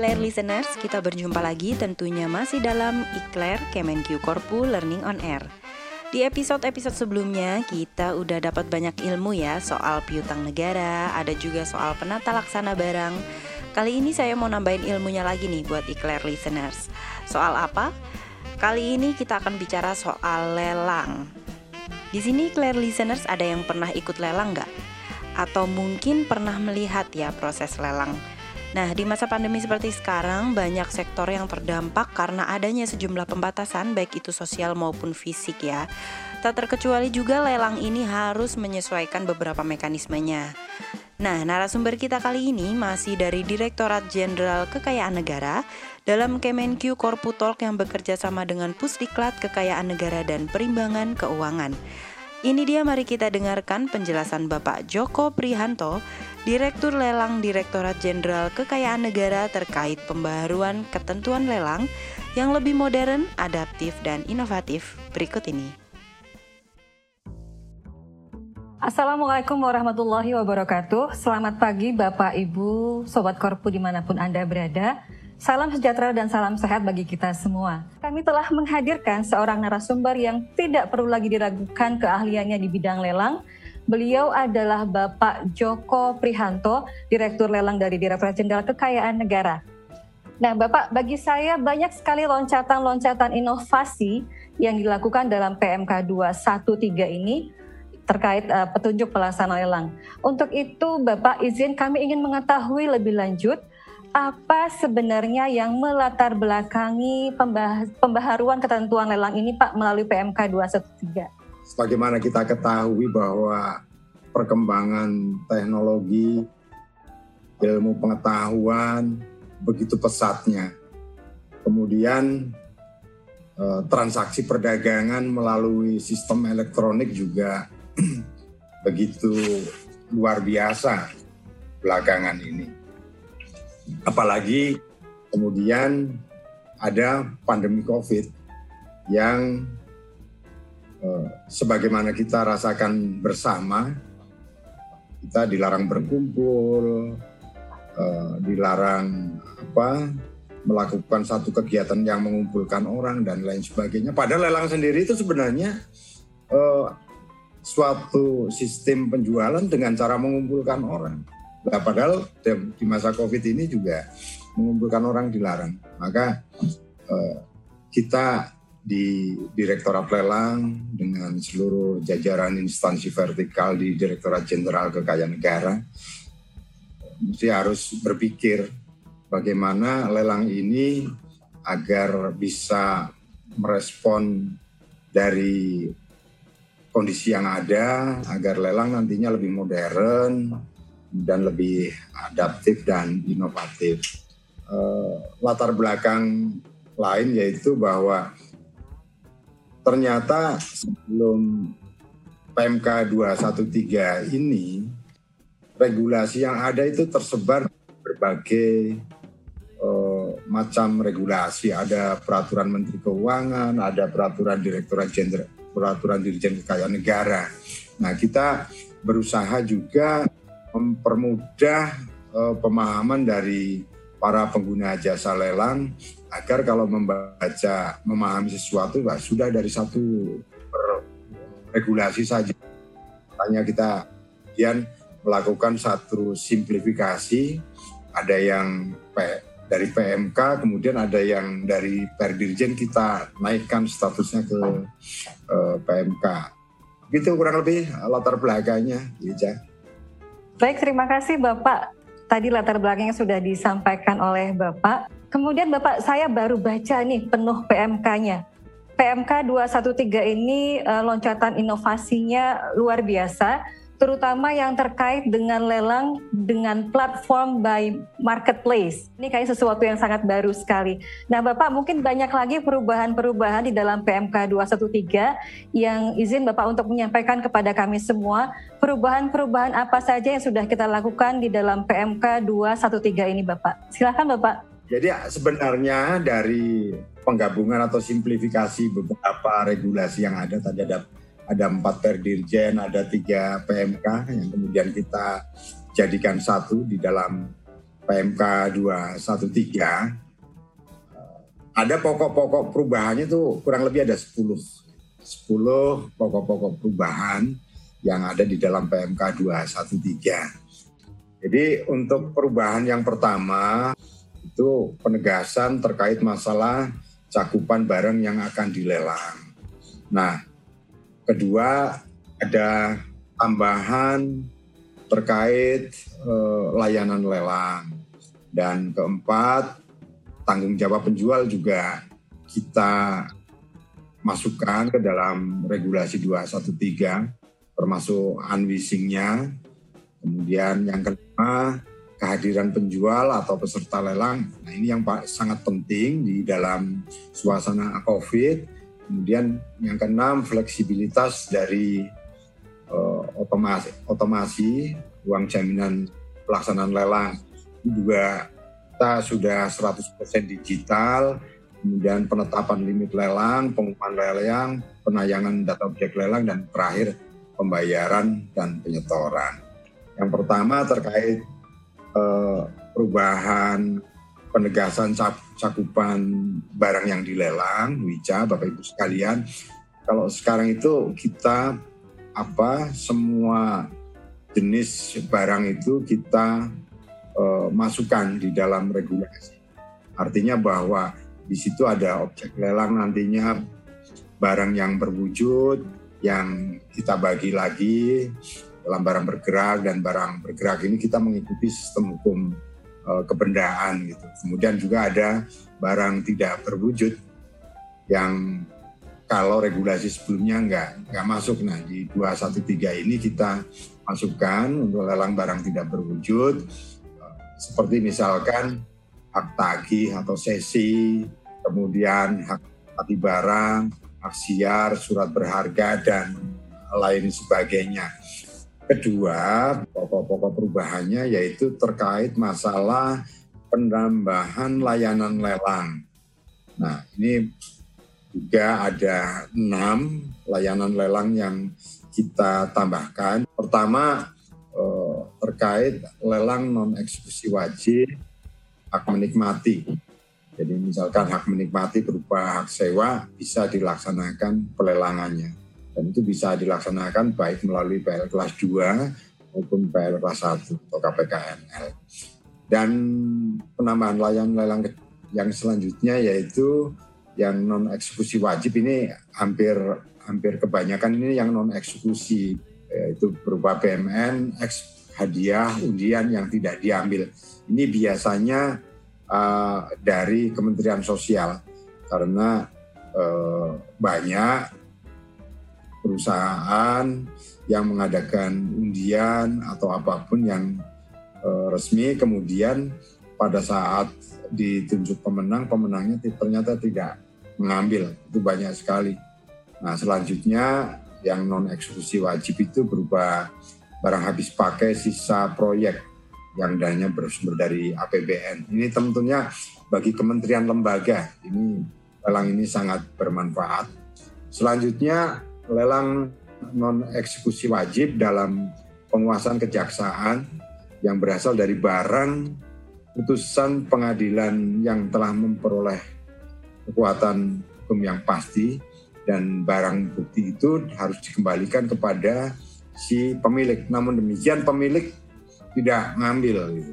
Halo Iclair listeners, kita berjumpa lagi tentunya masih dalam Iclair Kemenq Korpu Learning on Air. Di episode-episode sebelumnya kita udah dapat banyak ilmu ya soal piutang negara, ada juga soal penata laksana barang. Kali ini saya mau nambahin ilmunya lagi nih buat Iclair listeners. Soal apa? Kali ini kita akan bicara soal lelang. Di sini Claire listeners ada yang pernah ikut lelang nggak? Atau mungkin pernah melihat ya proses lelang? Nah, di masa pandemi seperti sekarang, banyak sektor yang terdampak karena adanya sejumlah pembatasan, baik itu sosial maupun fisik ya. Tak terkecuali juga lelang ini harus menyesuaikan beberapa mekanismenya. Nah, narasumber kita kali ini masih dari Direktorat Jenderal Kekayaan Negara dalam Kemenq Korpu Talk yang bekerja sama dengan Pusdiklat Kekayaan Negara dan Perimbangan Keuangan. Ini dia mari kita dengarkan penjelasan Bapak Joko Prihanto, Direktur Lelang Direktorat Jenderal Kekayaan Negara terkait pembaharuan ketentuan lelang yang lebih modern, adaptif, dan inovatif berikut ini. Assalamualaikum warahmatullahi wabarakatuh. Selamat pagi Bapak Ibu, Sobat Korpu di mana pun Anda berada. Salam sejahtera dan salam sehat bagi kita semua. Kami telah menghadirkan seorang narasumber yang tidak perlu lagi diragukan keahliannya di bidang lelang. Beliau adalah Bapak Joko Prihanto, Direktur Lelang dari Direktorat Jenderal Kekayaan Negara. Nah, Bapak, bagi saya banyak sekali loncatan-loncatan inovasi yang dilakukan dalam PMK 213 ini terkait uh, petunjuk pelaksanaan lelang. Untuk itu, Bapak izin kami ingin mengetahui lebih lanjut apa sebenarnya yang melatar belakangi pembah pembaharuan ketentuan lelang ini Pak melalui PMK 213? Sebagaimana kita ketahui bahwa perkembangan teknologi, ilmu pengetahuan begitu pesatnya. Kemudian eh, transaksi perdagangan melalui sistem elektronik juga begitu luar biasa belakangan ini Apalagi kemudian ada pandemi COVID yang eh, sebagaimana kita rasakan bersama, kita dilarang berkumpul, eh, dilarang apa melakukan satu kegiatan yang mengumpulkan orang dan lain sebagainya. Padahal lelang sendiri itu sebenarnya eh, suatu sistem penjualan dengan cara mengumpulkan orang Nah, padahal di masa COVID ini juga mengumpulkan orang dilarang. Maka eh, kita di Direktorat Lelang dengan seluruh jajaran instansi vertikal di Direktorat Jenderal Kekayaan Negara mesti harus berpikir bagaimana lelang ini agar bisa merespon dari kondisi yang ada agar lelang nantinya lebih modern, dan lebih adaptif dan inovatif. Uh, latar belakang lain yaitu bahwa ternyata sebelum PMK 213 ini regulasi yang ada itu tersebar berbagai uh, macam regulasi. Ada peraturan Menteri Keuangan, ada peraturan Direktorat Jenderal, peraturan Dirjen Kekayaan Negara. Nah, kita berusaha juga mempermudah uh, pemahaman dari para pengguna jasa lelang agar kalau membaca memahami sesuatu bah, sudah dari satu regulasi saja. Hanya kita kemudian melakukan satu simplifikasi, ada yang P, dari PMK, kemudian ada yang dari Perdirjen kita naikkan statusnya ke uh, PMK. Gitu kurang lebih latar belakangnya, ya. Baik, terima kasih Bapak. Tadi latar belakangnya sudah disampaikan oleh Bapak. Kemudian Bapak, saya baru baca nih penuh PMK-nya. PMK 213 ini uh, loncatan inovasinya luar biasa terutama yang terkait dengan lelang dengan platform by marketplace. Ini kayak sesuatu yang sangat baru sekali. Nah, Bapak mungkin banyak lagi perubahan-perubahan di dalam PMK 213 yang izin Bapak untuk menyampaikan kepada kami semua perubahan-perubahan apa saja yang sudah kita lakukan di dalam PMK 213 ini, Bapak. Silakan, Bapak. Jadi sebenarnya dari penggabungan atau simplifikasi beberapa regulasi yang ada tadi ada ada empat perdirjen, ada tiga PMK yang kemudian kita jadikan satu di dalam PMK 213 ada pokok-pokok perubahannya itu kurang lebih ada 10 10 pokok-pokok perubahan yang ada di dalam PMK 213. Jadi untuk perubahan yang pertama itu penegasan terkait masalah cakupan barang yang akan dilelang. Nah, kedua ada tambahan terkait eh, layanan lelang. Dan keempat, tanggung jawab penjual juga kita masukkan ke dalam regulasi 213 termasuk unwisingnya. Kemudian yang kelima kehadiran penjual atau peserta lelang. Nah ini yang sangat penting di dalam suasana COVID. Kemudian yang keenam fleksibilitas dari uh, otomasi, otomasi uang jaminan pelaksanaan lelang. Ini juga kita sudah 100% digital, kemudian penetapan limit lelang, pengumuman lelang, penayangan data objek lelang, dan terakhir pembayaran dan penyetoran. Yang pertama terkait eh, perubahan penegasan cakupan barang yang dilelang, Wija, Bapak Ibu sekalian. Kalau sekarang itu kita apa semua jenis barang itu kita eh, masukkan di dalam regulasi. Artinya bahwa di situ ada objek lelang nantinya barang yang berwujud, yang kita bagi lagi dalam barang bergerak dan barang bergerak ini kita mengikuti sistem hukum kebendaan gitu. Kemudian juga ada barang tidak berwujud yang kalau regulasi sebelumnya nggak nggak masuk. Nah di 213 ini kita masukkan untuk lelang barang tidak berwujud uh, seperti misalkan hak tagih atau sesi, kemudian hak mati barang, aksiar, surat berharga, dan lain sebagainya. Kedua, pokok-pokok perubahannya yaitu terkait masalah penambahan layanan lelang. Nah, ini juga ada enam layanan lelang yang kita tambahkan. Pertama, eh, terkait lelang non eksekusi wajib hak menikmati. Jadi misalkan hak menikmati berupa hak sewa bisa dilaksanakan pelelangannya. Dan itu bisa dilaksanakan baik melalui PL kelas 2 maupun PL kelas 1 atau KPKNL. Dan penambahan layanan lelang yang selanjutnya yaitu yang non eksekusi wajib ini hampir hampir kebanyakan ini yang non eksekusi yaitu berupa PMN, eks hadiah, undian yang tidak diambil. Ini biasanya uh, dari Kementerian Sosial karena uh, banyak perusahaan yang mengadakan undian atau apa pun yang uh, resmi kemudian pada saat ditunjuk pemenang pemenangnya ternyata tidak mengambil itu banyak sekali. Nah selanjutnya yang non eksekusi wajib itu berupa barang habis pakai sisa proyek yang dananya bersumber dari APBN. Ini tentunya bagi kementerian lembaga ini lelang ini sangat bermanfaat. Selanjutnya lelang non eksekusi wajib dalam penguasaan kejaksaan yang berasal dari barang putusan pengadilan yang telah memperoleh kekuatan hukum yang pasti dan barang bukti itu harus dikembalikan kepada si pemilik. Namun demikian pemilik tidak ngambil gitu.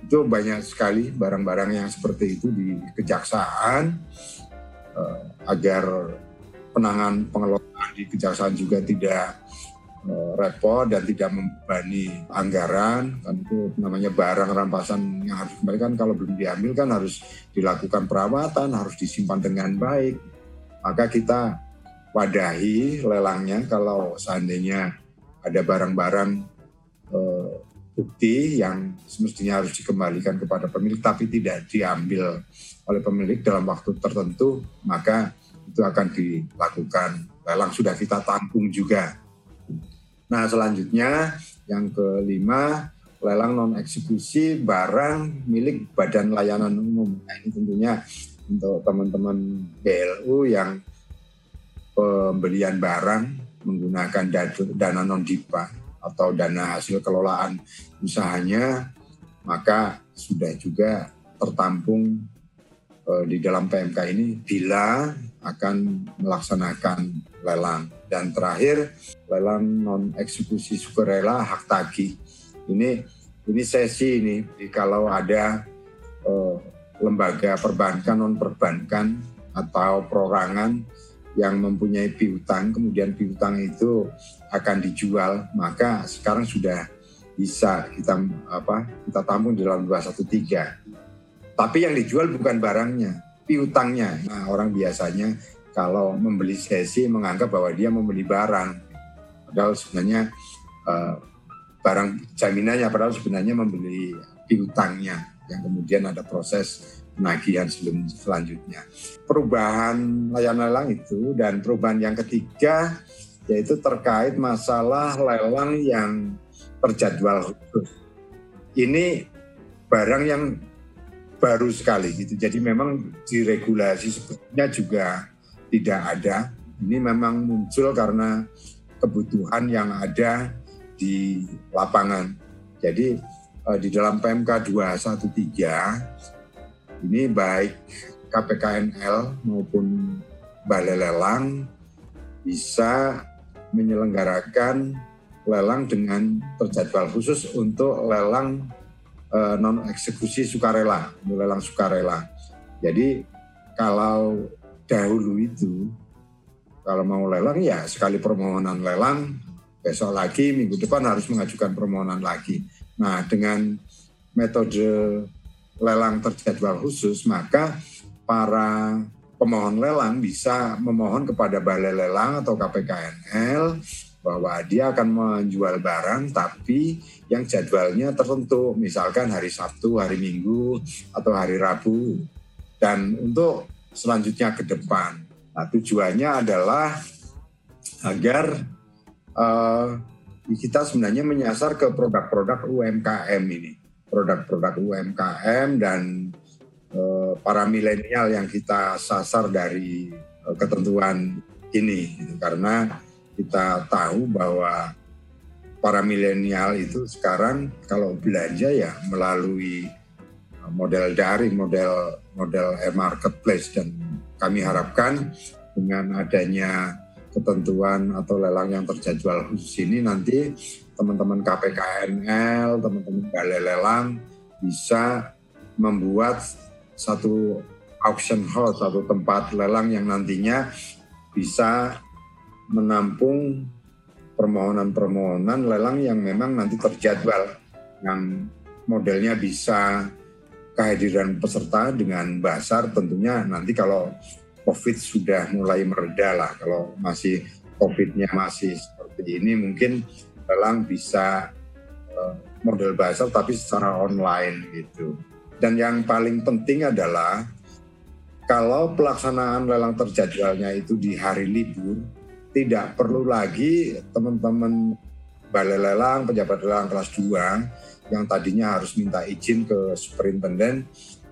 Itu banyak sekali barang-barang yang seperti itu di kejaksaan uh, agar penangan pengelolaan di kejaksaan juga tidak uh, repot dan tidak membebani anggaran. Kan itu namanya barang rampasan yang harus dikembalikan kalau belum diambil kan harus dilakukan perawatan harus disimpan dengan baik. Maka kita wadahi lelangnya kalau seandainya ada barang-barang uh, bukti yang semestinya harus dikembalikan kepada pemilik tapi tidak diambil oleh pemilik dalam waktu tertentu maka itu akan dilakukan lelang sudah kita tampung juga. Nah selanjutnya yang kelima lelang non eksekusi barang milik Badan Layanan Umum. Nah ini tentunya untuk teman-teman BLU yang pembelian barang menggunakan dana non dipa atau dana hasil kelolaan usahanya, maka sudah juga tertampung uh, di dalam PMK ini bila akan melaksanakan lelang. Dan terakhir lelang non eksekusi sukarela hak tagih. Ini ini sesi ini kalau ada uh, lembaga perbankan non perbankan atau perorangan yang mempunyai piutang kemudian piutang itu akan dijual maka sekarang sudah bisa kita apa kita tampung di dalam 213 tapi yang dijual bukan barangnya piutangnya nah, orang biasanya kalau membeli sesi menganggap bahwa dia membeli barang padahal sebenarnya uh, barang jaminannya padahal sebenarnya membeli piutangnya yang kemudian ada proses penagihan sebelum selanjutnya. Perubahan layanan lelang itu dan perubahan yang ketiga yaitu terkait masalah lelang yang terjadwal khusus. Ini barang yang baru sekali gitu. Jadi memang di regulasi sebetulnya juga tidak ada. Ini memang muncul karena kebutuhan yang ada di lapangan. Jadi eh, di dalam PMK 213 ini baik KPKNL maupun Balai Lelang bisa menyelenggarakan lelang dengan terjadwal khusus untuk lelang eh, non eksekusi sukarela, lelang sukarela. Jadi kalau dahulu itu kalau mau lelang ya sekali permohonan lelang besok lagi minggu depan harus mengajukan permohonan lagi. Nah dengan metode lelang terjadwal khusus maka para pemohon lelang bisa memohon kepada balai lelang atau KPKNL bahwa dia akan menjual barang tapi yang jadwalnya tertentu misalkan hari Sabtu, hari Minggu atau hari Rabu dan untuk selanjutnya ke depan. Nah, tujuannya adalah agar uh, kita sebenarnya menyasar ke produk-produk UMKM ini, produk-produk UMKM dan uh, para milenial yang kita sasar dari uh, ketentuan ini, gitu. karena kita tahu bahwa para milenial itu sekarang kalau belanja ya melalui model daring, model model e-marketplace dan kami harapkan dengan adanya ketentuan atau lelang yang terjadwal khusus ini nanti teman-teman KPKNL, teman-teman balai lelang bisa membuat satu auction house, satu tempat lelang yang nantinya bisa menampung permohonan-permohonan lelang yang memang nanti terjadwal yang modelnya bisa kehadiran peserta dengan basar tentunya nanti kalau COVID sudah mulai mereda lah. Kalau masih COVID-nya masih seperti ini mungkin lelang bisa uh, model basal tapi secara online gitu. Dan yang paling penting adalah kalau pelaksanaan lelang terjadwalnya itu di hari libur, tidak perlu lagi teman-teman balai lelang, pejabat lelang kelas 2 yang tadinya harus minta izin ke superintenden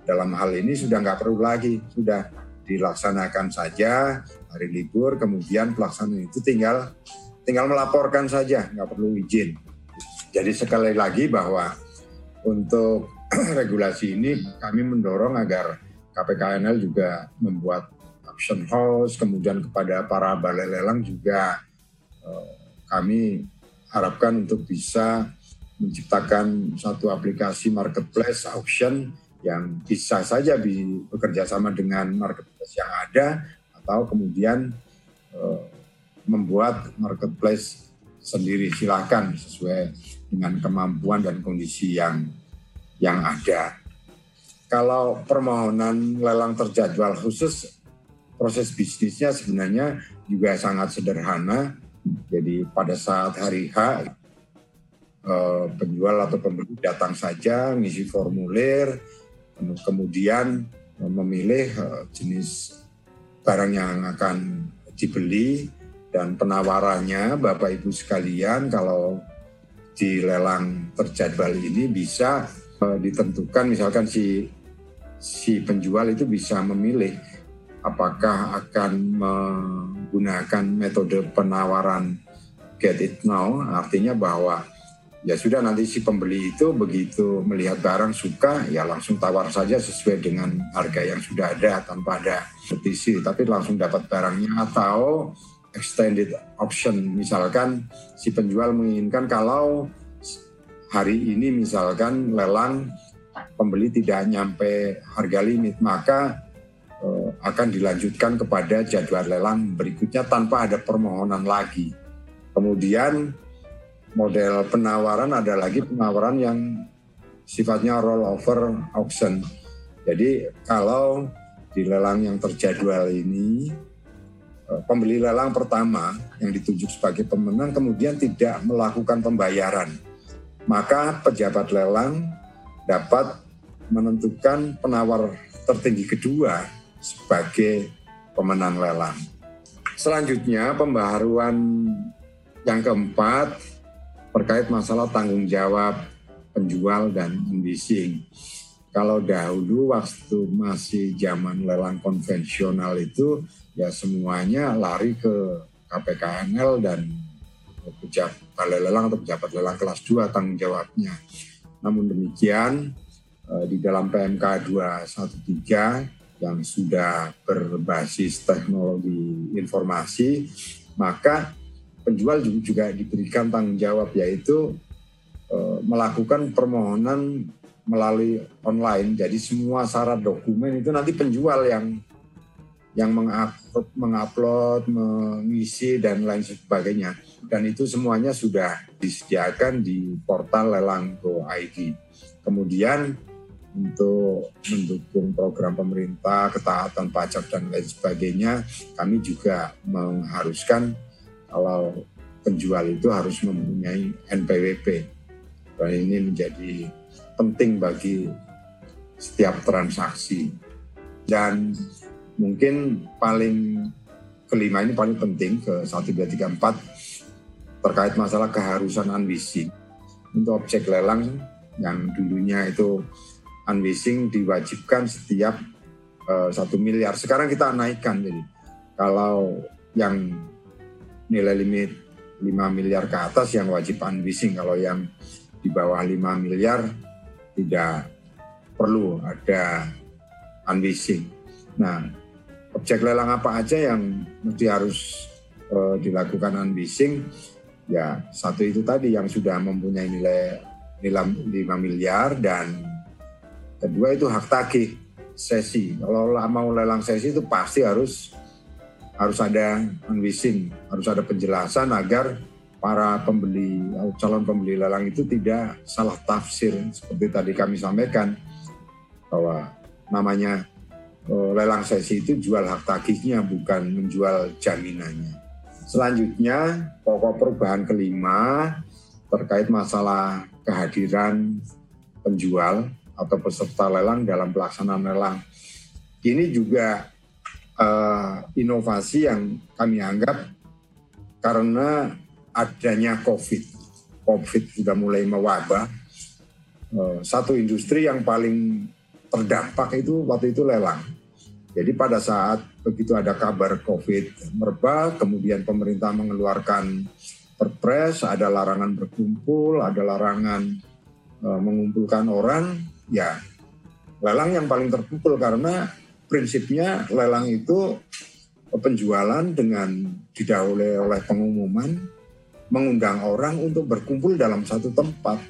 dalam hal ini sudah nggak perlu lagi, sudah dilaksanakan saja hari libur, kemudian pelaksanaan itu tinggal tinggal melaporkan saja, nggak perlu izin. Jadi sekali lagi bahwa untuk regulasi ini kami mendorong agar KPKNL juga membuat auction house, kemudian kepada para balai lelang juga eh, kami harapkan untuk bisa menciptakan satu aplikasi marketplace auction yang bisa saja bekerja sama dengan marketplace yang ada atau kemudian uh, membuat marketplace sendiri silakan sesuai dengan kemampuan dan kondisi yang yang ada. Kalau permohonan lelang terjadwal khusus proses bisnisnya sebenarnya juga sangat sederhana. Jadi pada saat hari H eh, penjual atau pembeli datang saja ngisi formulir kemudian eh, memilih eh, jenis barang yang akan dibeli dan penawarannya Bapak Ibu sekalian kalau di lelang terjadwal ini bisa ditentukan misalkan si si penjual itu bisa memilih apakah akan menggunakan metode penawaran get it now? Artinya bahwa ya sudah nanti si pembeli itu begitu melihat barang suka ya langsung tawar saja sesuai dengan harga yang sudah ada tanpa ada petisi. Tapi langsung dapat barangnya atau extended option. Misalkan si penjual menginginkan kalau hari ini misalkan lelang pembeli tidak nyampe harga limit maka akan dilanjutkan kepada jadwal lelang berikutnya tanpa ada permohonan lagi. Kemudian model penawaran ada lagi penawaran yang sifatnya rollover auction. Jadi kalau di lelang yang terjadwal ini eh, pembeli lelang pertama yang ditunjuk sebagai pemenang kemudian tidak melakukan pembayaran, maka pejabat lelang dapat menentukan penawar tertinggi kedua sebagai pemenang lelang. Selanjutnya pembaharuan yang keempat terkait masalah tanggung jawab penjual dan leasing. Kalau dahulu waktu masih zaman lelang konvensional itu ya semuanya lari ke KPKNL dan pejabat lelang atau pejabat lelang kelas 2 tanggung jawabnya. Namun demikian eh, di dalam PMK 213 yang sudah berbasis teknologi informasi, maka penjual juga diberikan tanggung jawab yaitu eh, melakukan permohonan melalui online. Jadi semua syarat dokumen itu nanti penjual yang yang mengupload, mengisi dan lain sebagainya. Dan itu semuanya sudah disediakan di portal lelang Go ID. Kemudian untuk mendukung program pemerintah, ketaatan pajak dan lain sebagainya, kami juga mengharuskan kalau penjual itu harus mempunyai NPWP. Dan ini menjadi penting bagi setiap transaksi. Dan mungkin paling kelima ini paling penting ke 1334 terkait masalah keharusan unleashing. Untuk objek lelang yang dulunya itu unleashing diwajibkan setiap uh, satu miliar. Sekarang kita naikkan jadi kalau yang nilai limit 5 miliar ke atas yang wajib unleashing. Kalau yang di bawah 5 miliar tidak perlu ada unleashing. Nah, objek lelang apa aja yang mesti harus uh, dilakukan unleashing ya satu itu tadi yang sudah mempunyai nilai nilai 5 miliar dan kedua itu hak tagih sesi. Kalau mau lelang sesi itu pasti harus harus ada unleashing harus ada penjelasan agar para pembeli calon pembeli lelang itu tidak salah tafsir. Seperti tadi kami sampaikan bahwa namanya Eh, lelang sesi itu jual hak tagihnya bukan menjual jaminannya. Selanjutnya pokok perubahan kelima terkait masalah kehadiran penjual atau peserta lelang dalam pelaksanaan lelang. Ini juga uh, inovasi yang kami anggap karena adanya COVID. COVID sudah mulai mewabah. Uh, satu industri yang paling terdampak itu waktu itu lelang jadi pada saat begitu ada kabar COVID merebak, kemudian pemerintah mengeluarkan perpres, ada larangan berkumpul, ada larangan e, mengumpulkan orang, ya lelang yang paling terkumpul karena prinsipnya lelang itu penjualan dengan didahului oleh pengumuman mengundang orang untuk berkumpul dalam satu tempat.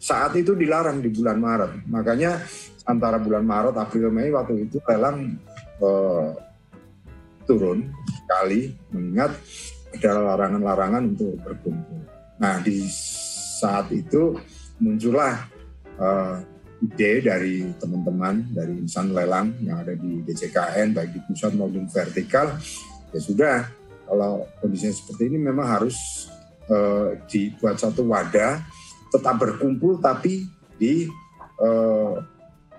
Saat itu dilarang di bulan Maret. Makanya antara bulan Maret, April, Mei waktu itu lelang uh, turun sekali mengingat ada larangan-larangan untuk berkumpul. Nah di saat itu muncullah uh, ide dari teman-teman dari insan lelang yang ada di DCKN baik di pusat maupun vertikal ya sudah kalau kondisinya seperti ini memang harus uh, dibuat satu wadah tetap berkumpul tapi di uh,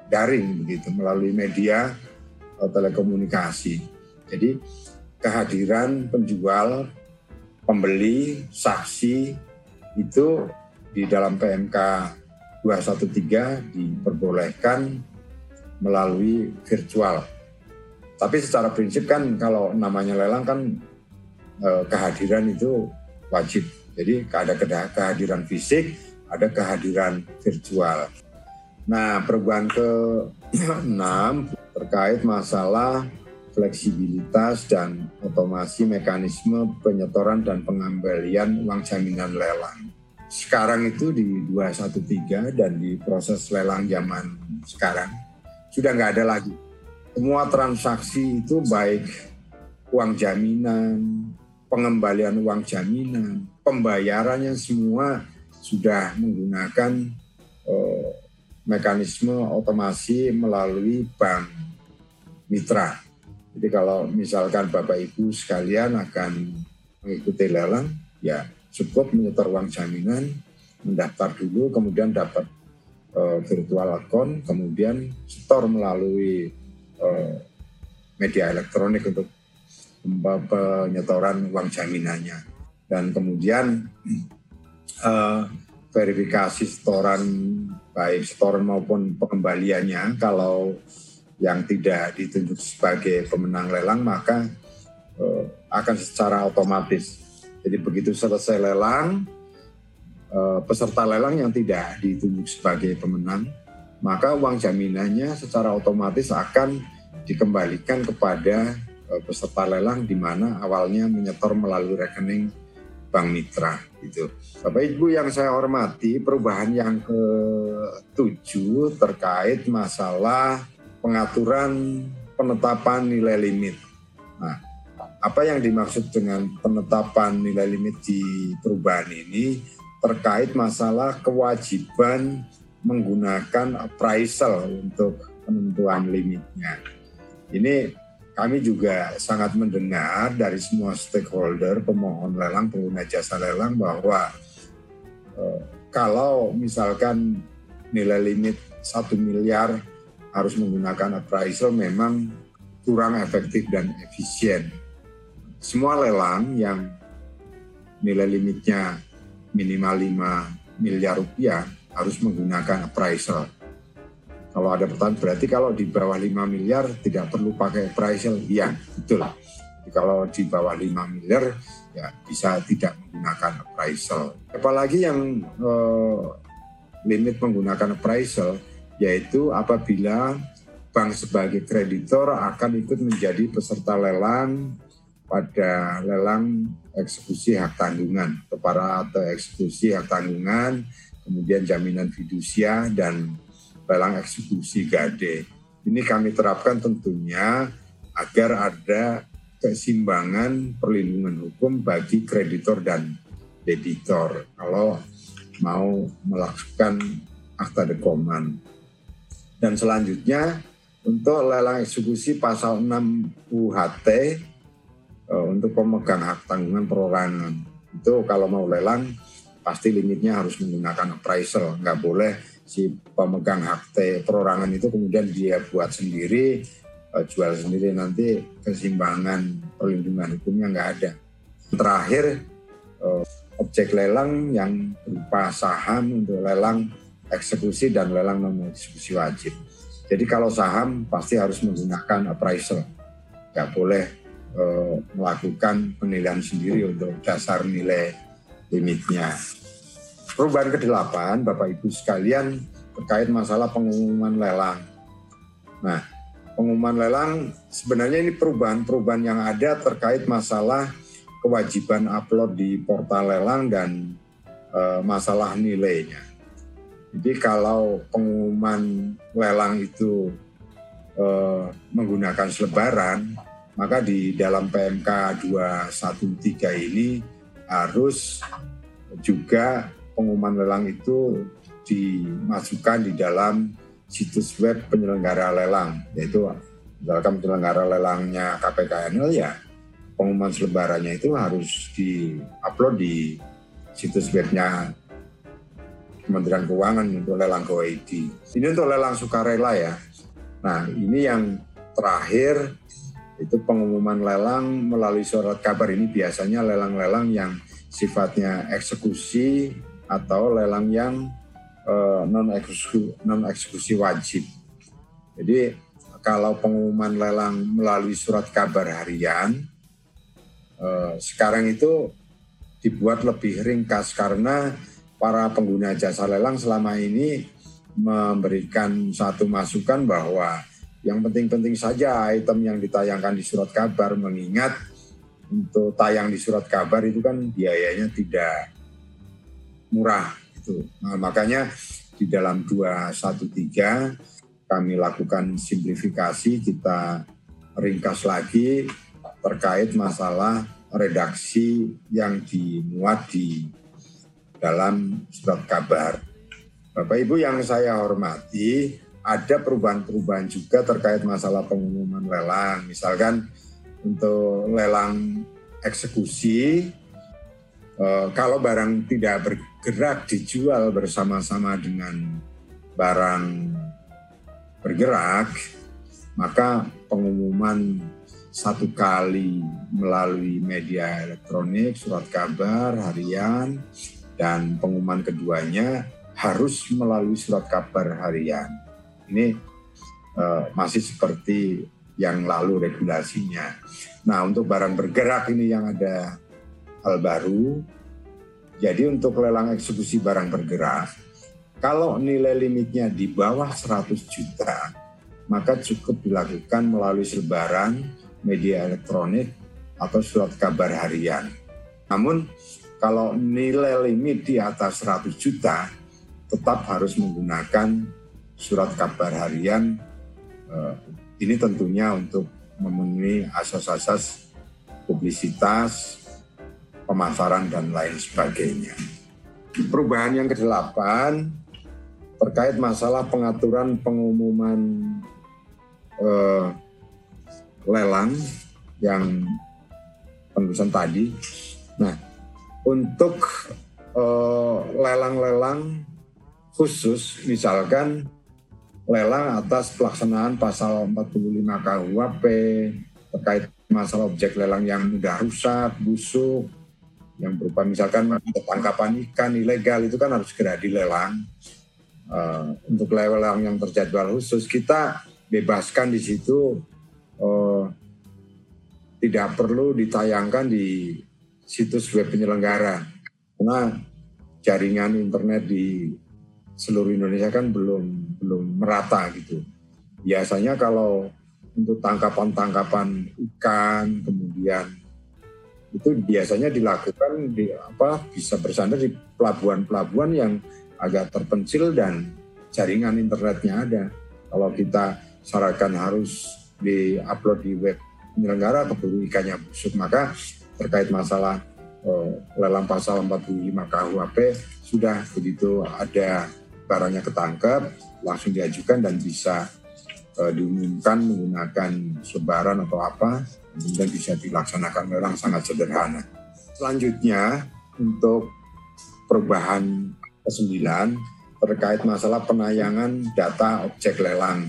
daring begitu melalui media uh, telekomunikasi. Jadi kehadiran penjual, pembeli, saksi itu di dalam PMK 213 diperbolehkan melalui virtual. Tapi secara prinsip kan kalau namanya lelang kan eh, kehadiran itu wajib. Jadi ada kehadiran fisik, ada kehadiran virtual. Nah, perubahan ke-6 terkait masalah fleksibilitas dan otomasi mekanisme penyetoran dan pengembalian uang jaminan lelang. Sekarang itu di 213 dan di proses lelang zaman sekarang sudah nggak ada lagi. Semua transaksi itu baik uang jaminan, pengembalian uang jaminan, pembayarannya semua sudah menggunakan eh, mekanisme otomasi melalui bank mitra. Jadi kalau misalkan Bapak Ibu sekalian akan mengikuti lelang, ya cukup menyetor uang jaminan, mendaftar dulu, kemudian dapat uh, virtual account, kemudian setor melalui uh, media elektronik untuk penyetoran uang jaminannya. Dan kemudian uh, verifikasi setoran baik setoran maupun pengembaliannya kalau yang tidak ditunjuk sebagai pemenang lelang maka akan secara otomatis. Jadi begitu selesai lelang uh, peserta lelang yang tidak ditunjuk sebagai pemenang maka uang jaminannya secara otomatis akan dikembalikan kepada uh, peserta lelang di mana awalnya menyetor melalui rekening Bank Mitra gitu. Bapak Ibu yang saya hormati, perubahan yang ke-7 terkait masalah pengaturan penetapan nilai limit. Apa yang dimaksud dengan penetapan nilai limit di perubahan ini terkait masalah kewajiban menggunakan appraisal untuk penentuan limitnya. Ini kami juga sangat mendengar dari semua stakeholder, pemohon lelang, pengguna jasa lelang bahwa eh, kalau misalkan nilai limit satu miliar harus menggunakan appraisal memang kurang efektif dan efisien. Semua lelang yang nilai limitnya minimal 5 miliar rupiah harus menggunakan appraisal kalau ada pertanyaan berarti kalau di bawah 5 miliar tidak perlu pakai appraisal. Iya, betul. Jadi kalau di bawah 5 miliar ya bisa tidak menggunakan appraisal. Apalagi yang eh, limit menggunakan appraisal yaitu apabila bank sebagai kreditor akan ikut menjadi peserta lelang pada lelang eksekusi hak tanggungan, para atau eksekusi hak tanggungan, kemudian jaminan fidusia dan lelang eksekusi gade. Ini kami terapkan tentunya agar ada keseimbangan perlindungan hukum bagi kreditor dan debitor kalau mau melakukan akta dekoman. Dan selanjutnya untuk lelang eksekusi pasal 6 UHT untuk pemegang hak tanggungan perorangan. Itu kalau mau lelang pasti limitnya harus menggunakan appraisal, nggak boleh si pemegang hak perorangan itu kemudian dia buat sendiri uh, jual sendiri nanti keseimbangan perlindungan hukumnya nggak ada. Terakhir uh, objek lelang yang berupa saham untuk lelang eksekusi dan lelang non eksekusi wajib. Jadi kalau saham pasti harus menggunakan appraisal, nggak boleh uh, melakukan penilaian sendiri untuk dasar nilai limitnya. Perubahan ke-8, Bapak Ibu sekalian, terkait masalah pengumuman lelang. Nah, pengumuman lelang sebenarnya ini perubahan-perubahan yang ada terkait masalah kewajiban upload di portal lelang dan e, masalah nilainya. Jadi kalau pengumuman lelang itu e, menggunakan selebaran, maka di dalam PMK 213 ini harus juga pengumuman lelang itu dimasukkan di dalam situs web penyelenggara lelang, yaitu misalkan penyelenggara lelangnya KPKNL ya pengumuman selebarannya itu harus di-upload di situs webnya Kementerian Keuangan untuk lelang KWID. Ini untuk lelang sukarela ya. Nah ini yang terakhir itu pengumuman lelang melalui surat kabar ini biasanya lelang-lelang yang sifatnya eksekusi atau lelang yang uh, non eksekusi non eksekusi wajib. Jadi kalau pengumuman lelang melalui surat kabar harian uh, sekarang itu dibuat lebih ringkas karena para pengguna jasa lelang selama ini memberikan satu masukan bahwa yang penting-penting saja item yang ditayangkan di surat kabar mengingat untuk tayang di surat kabar itu kan biayanya tidak murah itu. Nah, makanya di dalam 213 kami lakukan simplifikasi kita ringkas lagi terkait masalah redaksi yang dimuat di dalam surat kabar. Bapak Ibu yang saya hormati, ada perubahan-perubahan juga terkait masalah pengumuman lelang. Misalkan untuk lelang eksekusi, eh, kalau barang tidak bergerak dijual bersama-sama dengan barang bergerak, maka pengumuman satu kali melalui media elektronik, surat kabar, harian, dan pengumuman keduanya harus melalui surat kabar harian. Ini uh, masih seperti yang lalu regulasinya. Nah, untuk barang bergerak ini yang ada hal baru. Jadi untuk lelang eksekusi barang bergerak, kalau nilai limitnya di bawah 100 juta, maka cukup dilakukan melalui selebaran, media elektronik, atau surat kabar harian. Namun kalau nilai limit di atas 100 juta, tetap harus menggunakan surat kabar harian. Eh, ini tentunya untuk memenuhi asas-asas publisitas, pemasaran, dan lain sebagainya. Perubahan yang kedelapan terkait masalah pengaturan pengumuman eh, lelang yang penulisan tadi. Nah, untuk eh, lelang-lelang uh, khusus, misalkan lelang atas pelaksanaan pasal 45 KUHP terkait masalah objek lelang yang mudah rusak, busuk, yang berupa misalkan tangkapan ikan ilegal itu kan harus segera dilelang. Uh, untuk lelang yang terjadwal khusus kita bebaskan di situ uh, tidak perlu ditayangkan di situs web penyelenggara karena jaringan internet di seluruh Indonesia kan belum belum merata gitu. Biasanya kalau untuk tangkapan-tangkapan ikan kemudian itu biasanya dilakukan di apa bisa bersandar di pelabuhan-pelabuhan yang agak terpencil dan jaringan internetnya ada. Kalau kita syaratkan harus di-upload di web penyelenggara keburu ikannya busuk maka terkait masalah uh, lelang pasal 45 KUHP sudah begitu ada barangnya ketangkep langsung diajukan dan bisa uh, diumumkan menggunakan sebaran atau apa kemudian bisa dilaksanakan lelang sangat sederhana. Selanjutnya untuk perubahan ke-9 terkait masalah penayangan data objek lelang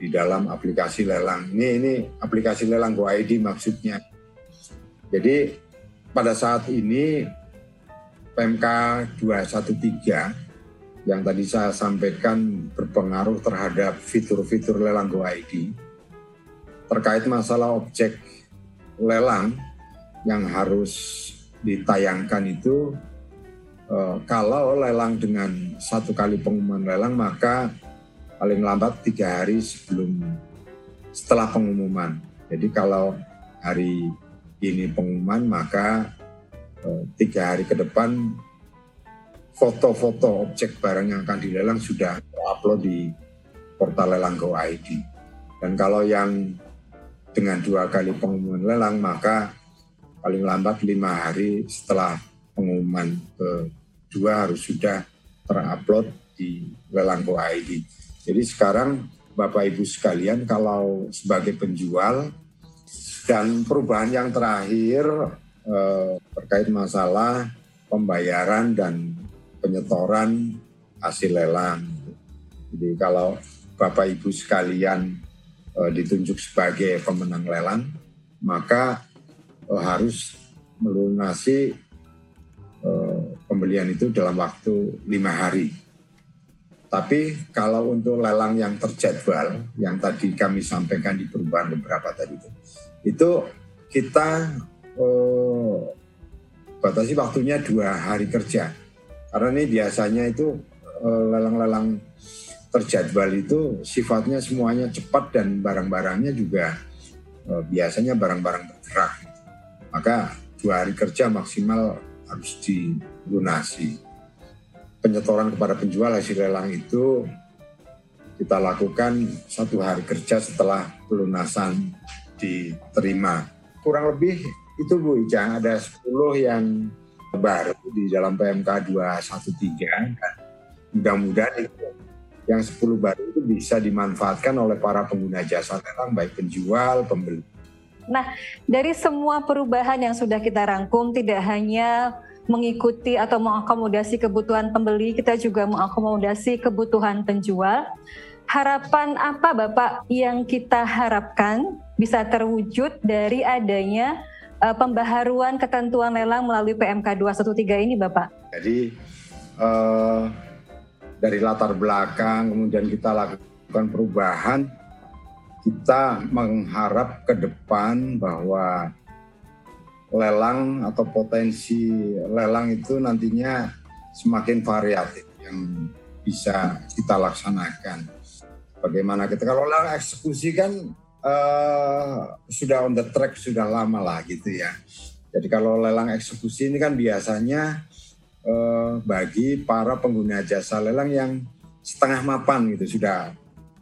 di dalam aplikasi lelang. Ini ini aplikasi lelang Go ID maksudnya. Jadi pada saat ini PMK 213 yang tadi saya sampaikan berpengaruh terhadap fitur-fitur lelang Go ID terkait masalah objek lelang yang harus ditayangkan itu eh, kalau lelang dengan satu kali pengumuman lelang maka paling lambat tiga hari sebelum setelah pengumuman. Jadi kalau hari ini pengumuman maka eh, tiga hari ke depan foto-foto objek barang yang akan dilelang sudah terupload di portal lelang Go ID. Dan kalau yang dengan dua kali pengumuman lelang maka paling lambat lima hari setelah pengumuman kedua harus sudah terupload di lelang Go ID. Jadi sekarang Bapak Ibu sekalian kalau sebagai penjual dan perubahan yang terakhir eh, terkait masalah pembayaran dan penyetoran hasil lelang. Jadi kalau Bapak Ibu sekalian eh, ditunjuk sebagai pemenang lelang, maka eh, harus melunasi eh, pembelian itu dalam waktu lima hari. Tapi kalau untuk lelang yang terjadwal, yang tadi kami sampaikan di perubahan beberapa tadi itu, itu kita batasi waktunya dua hari kerja. Karena ini biasanya itu eh, lelang-lelang terjadwal itu sifatnya semuanya cepat dan barang-barangnya juga eh, biasanya barang-barang bergerak. Maka dua hari kerja maksimal harus dilunasi. Penyetoran kepada penjual hasil lelang itu kita lakukan satu hari kerja setelah pelunasan diterima. Kurang lebih itu Bu Ica ada 10 yang baru di dalam PMK 213 mudah-mudahan yang 10 baru itu bisa dimanfaatkan oleh para pengguna jasa lelang baik penjual, pembeli. Nah, dari semua perubahan yang sudah kita rangkum tidak hanya mengikuti atau mengakomodasi kebutuhan pembeli, kita juga mengakomodasi kebutuhan penjual. Harapan apa Bapak yang kita harapkan bisa terwujud dari adanya uh, pembaharuan ketentuan lelang melalui PMK 213 ini Bapak? Jadi uh, dari latar belakang kemudian kita lakukan perubahan kita mengharap ke depan bahwa lelang atau potensi lelang itu nantinya semakin variatif yang bisa kita laksanakan. Bagaimana kita kalau lelang eksekusi kan uh, sudah on the track sudah lama lah gitu ya. Jadi kalau lelang eksekusi ini kan biasanya eh, bagi para pengguna jasa lelang yang setengah mapan gitu sudah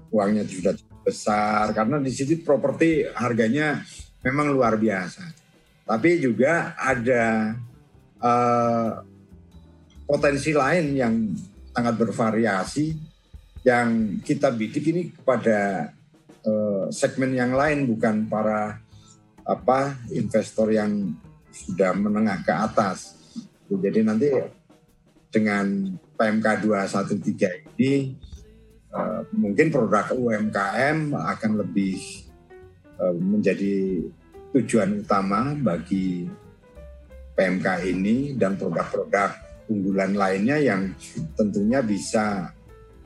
uangnya sudah besar karena di situ properti harganya memang luar biasa. Tapi juga ada eh, potensi lain yang sangat bervariasi yang kita bidik ini kepada eh, segmen yang lain bukan para apa investor yang sudah menengah ke atas. Jadi nanti dengan PMK 213 ini uh, mungkin produk UMKM akan lebih uh, menjadi tujuan utama bagi PMK ini dan produk-produk unggulan lainnya yang tentunya bisa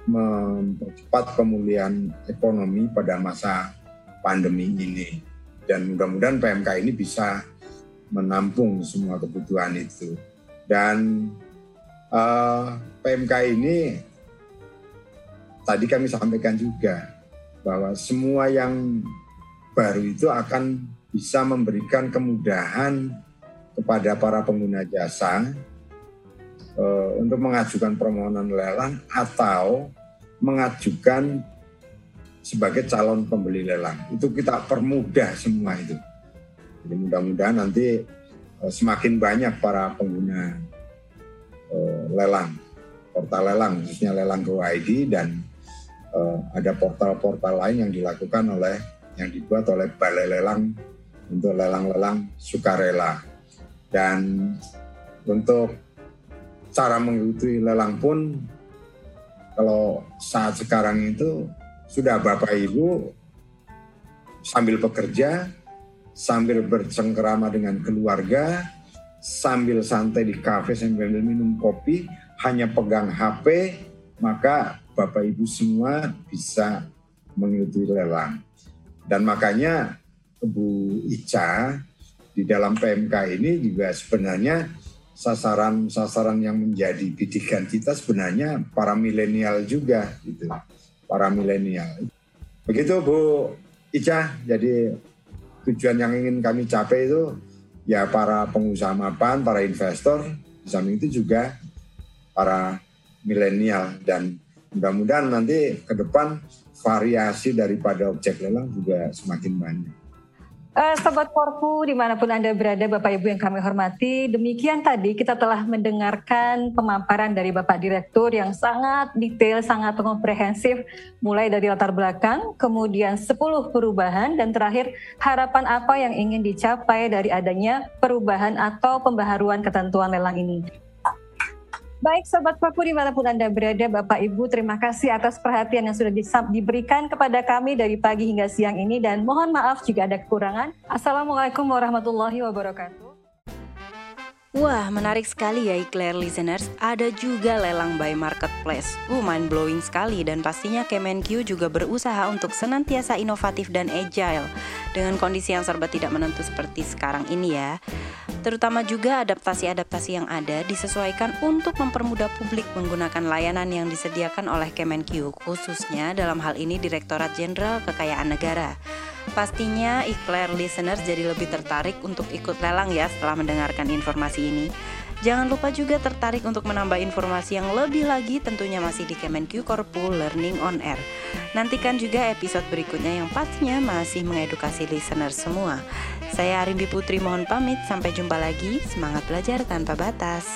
mempercepat pemulihan ekonomi pada masa pandemi ini. Dan mudah-mudahan PMK ini bisa menampung semua kebutuhan itu. Dan uh, eh, PMK ini tadi kami sampaikan juga bahwa semua yang baru itu akan bisa memberikan kemudahan kepada para pengguna jasa uh, untuk mengajukan permohonan lelang atau mengajukan sebagai calon pembeli lelang. Itu kita permudah semua itu. Jadi mudah-mudahan nanti Eh, semakin banyak para pengguna uh, lelang, portal lelang, khususnya lelang Go ID dan uh, ada portal-portal lain yang dilakukan oleh yang dibuat oleh balai lelang untuk lelang-lelang sukarela. Dan untuk cara mengikuti lelang pun kalau saat sekarang itu sudah Bapak Ibu sambil bekerja sambil bercengkerama dengan keluarga, sambil santai di kafe sambil minum kopi, hanya pegang HP, maka Bapak Ibu semua bisa mengikuti lelang. Dan makanya Bu Ica di dalam PMK ini juga sebenarnya sasaran-sasaran yang menjadi bidikan kita sebenarnya para milenial juga gitu. Para milenial. Begitu Bu Ica, jadi tujuan yang ingin kami capai itu ya para pengusaha mapan, para investor, di samping itu juga para milenial dan mudah-mudahan nanti ke depan variasi daripada objek lelang juga semakin banyak. Uh, Sobat Korpu di mana pun Anda berada Bapak Ibu yang kami hormati Demikian tadi kita telah mendengarkan pemaparan dari Bapak Direktur yang sangat detail, sangat komprehensif Mulai dari latar belakang, kemudian 10 perubahan Dan terakhir harapan apa yang ingin dicapai dari adanya perubahan atau pembaharuan ketentuan lelang ini Baik Sobat Paku di mana pun Anda berada, Bapak Ibu terima kasih atas perhatian yang sudah diberikan kepada kami dari pagi hingga siang ini dan mohon maaf jika ada kekurangan. Assalamualaikum warahmatullahi wabarakatuh. Wah, menarik sekali ya Eclair listeners. Ada juga lelang by marketplace. Uh, mind blowing sekali dan pastinya Kemenq juga berusaha untuk senantiasa inovatif dan agile dengan kondisi yang serba tidak menentu seperti sekarang ini ya. Terutama juga adaptasi-adaptasi yang ada disesuaikan untuk mempermudah publik menggunakan layanan yang disediakan oleh Kemenq, khususnya dalam hal ini Direktorat Jenderal Kekayaan Negara. Pastinya iklan listeners jadi lebih tertarik untuk ikut lelang ya setelah mendengarkan informasi ini. Jangan lupa juga tertarik untuk menambah informasi yang lebih lagi tentunya masih di Kemenq Korpu Learning on Air. Nantikan juga episode berikutnya yang pastinya masih mengedukasi listener semua. Saya Arimbi Putri mohon pamit, sampai jumpa lagi. Semangat belajar tanpa batas.